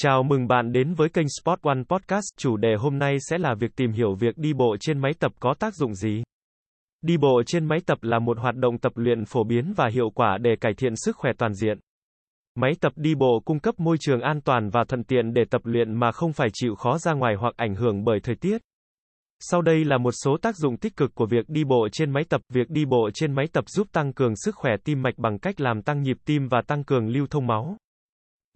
Chào mừng bạn đến với kênh Sport One Podcast. Chủ đề hôm nay sẽ là việc tìm hiểu việc đi bộ trên máy tập có tác dụng gì. Đi bộ trên máy tập là một hoạt động tập luyện phổ biến và hiệu quả để cải thiện sức khỏe toàn diện. Máy tập đi bộ cung cấp môi trường an toàn và thuận tiện để tập luyện mà không phải chịu khó ra ngoài hoặc ảnh hưởng bởi thời tiết. Sau đây là một số tác dụng tích cực của việc đi bộ trên máy tập. Việc đi bộ trên máy tập giúp tăng cường sức khỏe tim mạch bằng cách làm tăng nhịp tim và tăng cường lưu thông máu.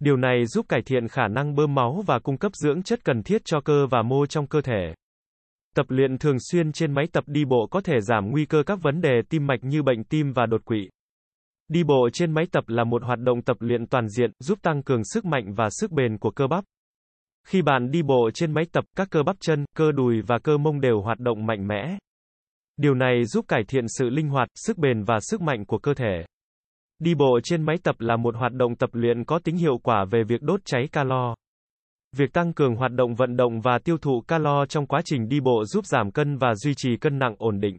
Điều này giúp cải thiện khả năng bơm máu và cung cấp dưỡng chất cần thiết cho cơ và mô trong cơ thể. Tập luyện thường xuyên trên máy tập đi bộ có thể giảm nguy cơ các vấn đề tim mạch như bệnh tim và đột quỵ. Đi bộ trên máy tập là một hoạt động tập luyện toàn diện, giúp tăng cường sức mạnh và sức bền của cơ bắp. Khi bạn đi bộ trên máy tập, các cơ bắp chân, cơ đùi và cơ mông đều hoạt động mạnh mẽ. Điều này giúp cải thiện sự linh hoạt, sức bền và sức mạnh của cơ thể. Đi bộ trên máy tập là một hoạt động tập luyện có tính hiệu quả về việc đốt cháy calo. Việc tăng cường hoạt động vận động và tiêu thụ calo trong quá trình đi bộ giúp giảm cân và duy trì cân nặng ổn định.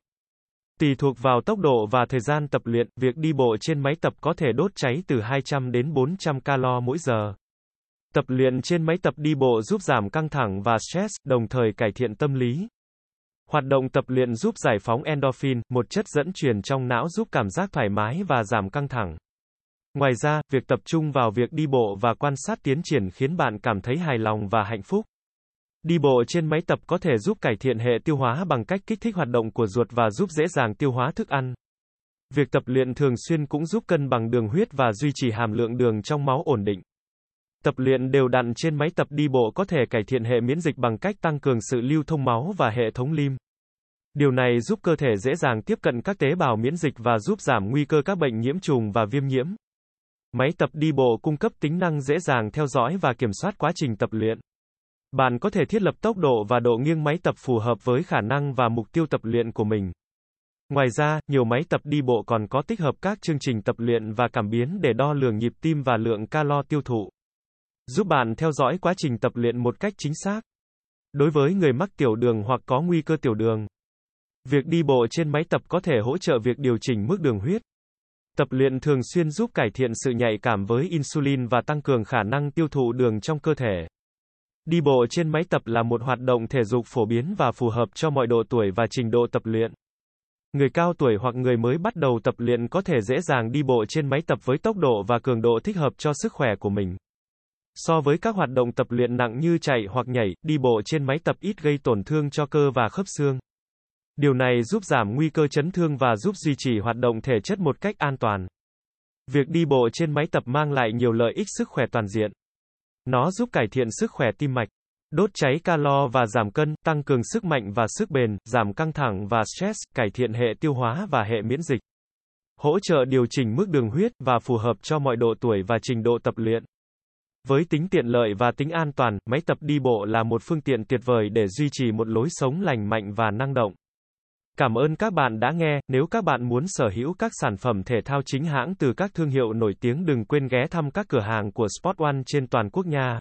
Tùy thuộc vào tốc độ và thời gian tập luyện, việc đi bộ trên máy tập có thể đốt cháy từ 200 đến 400 calo mỗi giờ. Tập luyện trên máy tập đi bộ giúp giảm căng thẳng và stress, đồng thời cải thiện tâm lý. Hoạt động tập luyện giúp giải phóng endorphin, một chất dẫn truyền trong não giúp cảm giác thoải mái và giảm căng thẳng. Ngoài ra, việc tập trung vào việc đi bộ và quan sát tiến triển khiến bạn cảm thấy hài lòng và hạnh phúc. Đi bộ trên máy tập có thể giúp cải thiện hệ tiêu hóa bằng cách kích thích hoạt động của ruột và giúp dễ dàng tiêu hóa thức ăn. Việc tập luyện thường xuyên cũng giúp cân bằng đường huyết và duy trì hàm lượng đường trong máu ổn định. Tập luyện đều đặn trên máy tập đi bộ có thể cải thiện hệ miễn dịch bằng cách tăng cường sự lưu thông máu và hệ thống lim. Điều này giúp cơ thể dễ dàng tiếp cận các tế bào miễn dịch và giúp giảm nguy cơ các bệnh nhiễm trùng và viêm nhiễm. Máy tập đi bộ cung cấp tính năng dễ dàng theo dõi và kiểm soát quá trình tập luyện. Bạn có thể thiết lập tốc độ và độ nghiêng máy tập phù hợp với khả năng và mục tiêu tập luyện của mình. Ngoài ra, nhiều máy tập đi bộ còn có tích hợp các chương trình tập luyện và cảm biến để đo lường nhịp tim và lượng calo tiêu thụ. Giúp bạn theo dõi quá trình tập luyện một cách chính xác. Đối với người mắc tiểu đường hoặc có nguy cơ tiểu đường, việc đi bộ trên máy tập có thể hỗ trợ việc điều chỉnh mức đường huyết. Tập luyện thường xuyên giúp cải thiện sự nhạy cảm với insulin và tăng cường khả năng tiêu thụ đường trong cơ thể. Đi bộ trên máy tập là một hoạt động thể dục phổ biến và phù hợp cho mọi độ tuổi và trình độ tập luyện. Người cao tuổi hoặc người mới bắt đầu tập luyện có thể dễ dàng đi bộ trên máy tập với tốc độ và cường độ thích hợp cho sức khỏe của mình. So với các hoạt động tập luyện nặng như chạy hoặc nhảy, đi bộ trên máy tập ít gây tổn thương cho cơ và khớp xương. Điều này giúp giảm nguy cơ chấn thương và giúp duy trì hoạt động thể chất một cách an toàn. Việc đi bộ trên máy tập mang lại nhiều lợi ích sức khỏe toàn diện. Nó giúp cải thiện sức khỏe tim mạch, đốt cháy calo và giảm cân, tăng cường sức mạnh và sức bền, giảm căng thẳng và stress, cải thiện hệ tiêu hóa và hệ miễn dịch. Hỗ trợ điều chỉnh mức đường huyết và phù hợp cho mọi độ tuổi và trình độ tập luyện. Với tính tiện lợi và tính an toàn, máy tập đi bộ là một phương tiện tuyệt vời để duy trì một lối sống lành mạnh và năng động. Cảm ơn các bạn đã nghe, nếu các bạn muốn sở hữu các sản phẩm thể thao chính hãng từ các thương hiệu nổi tiếng đừng quên ghé thăm các cửa hàng của Sport One trên toàn quốc nha.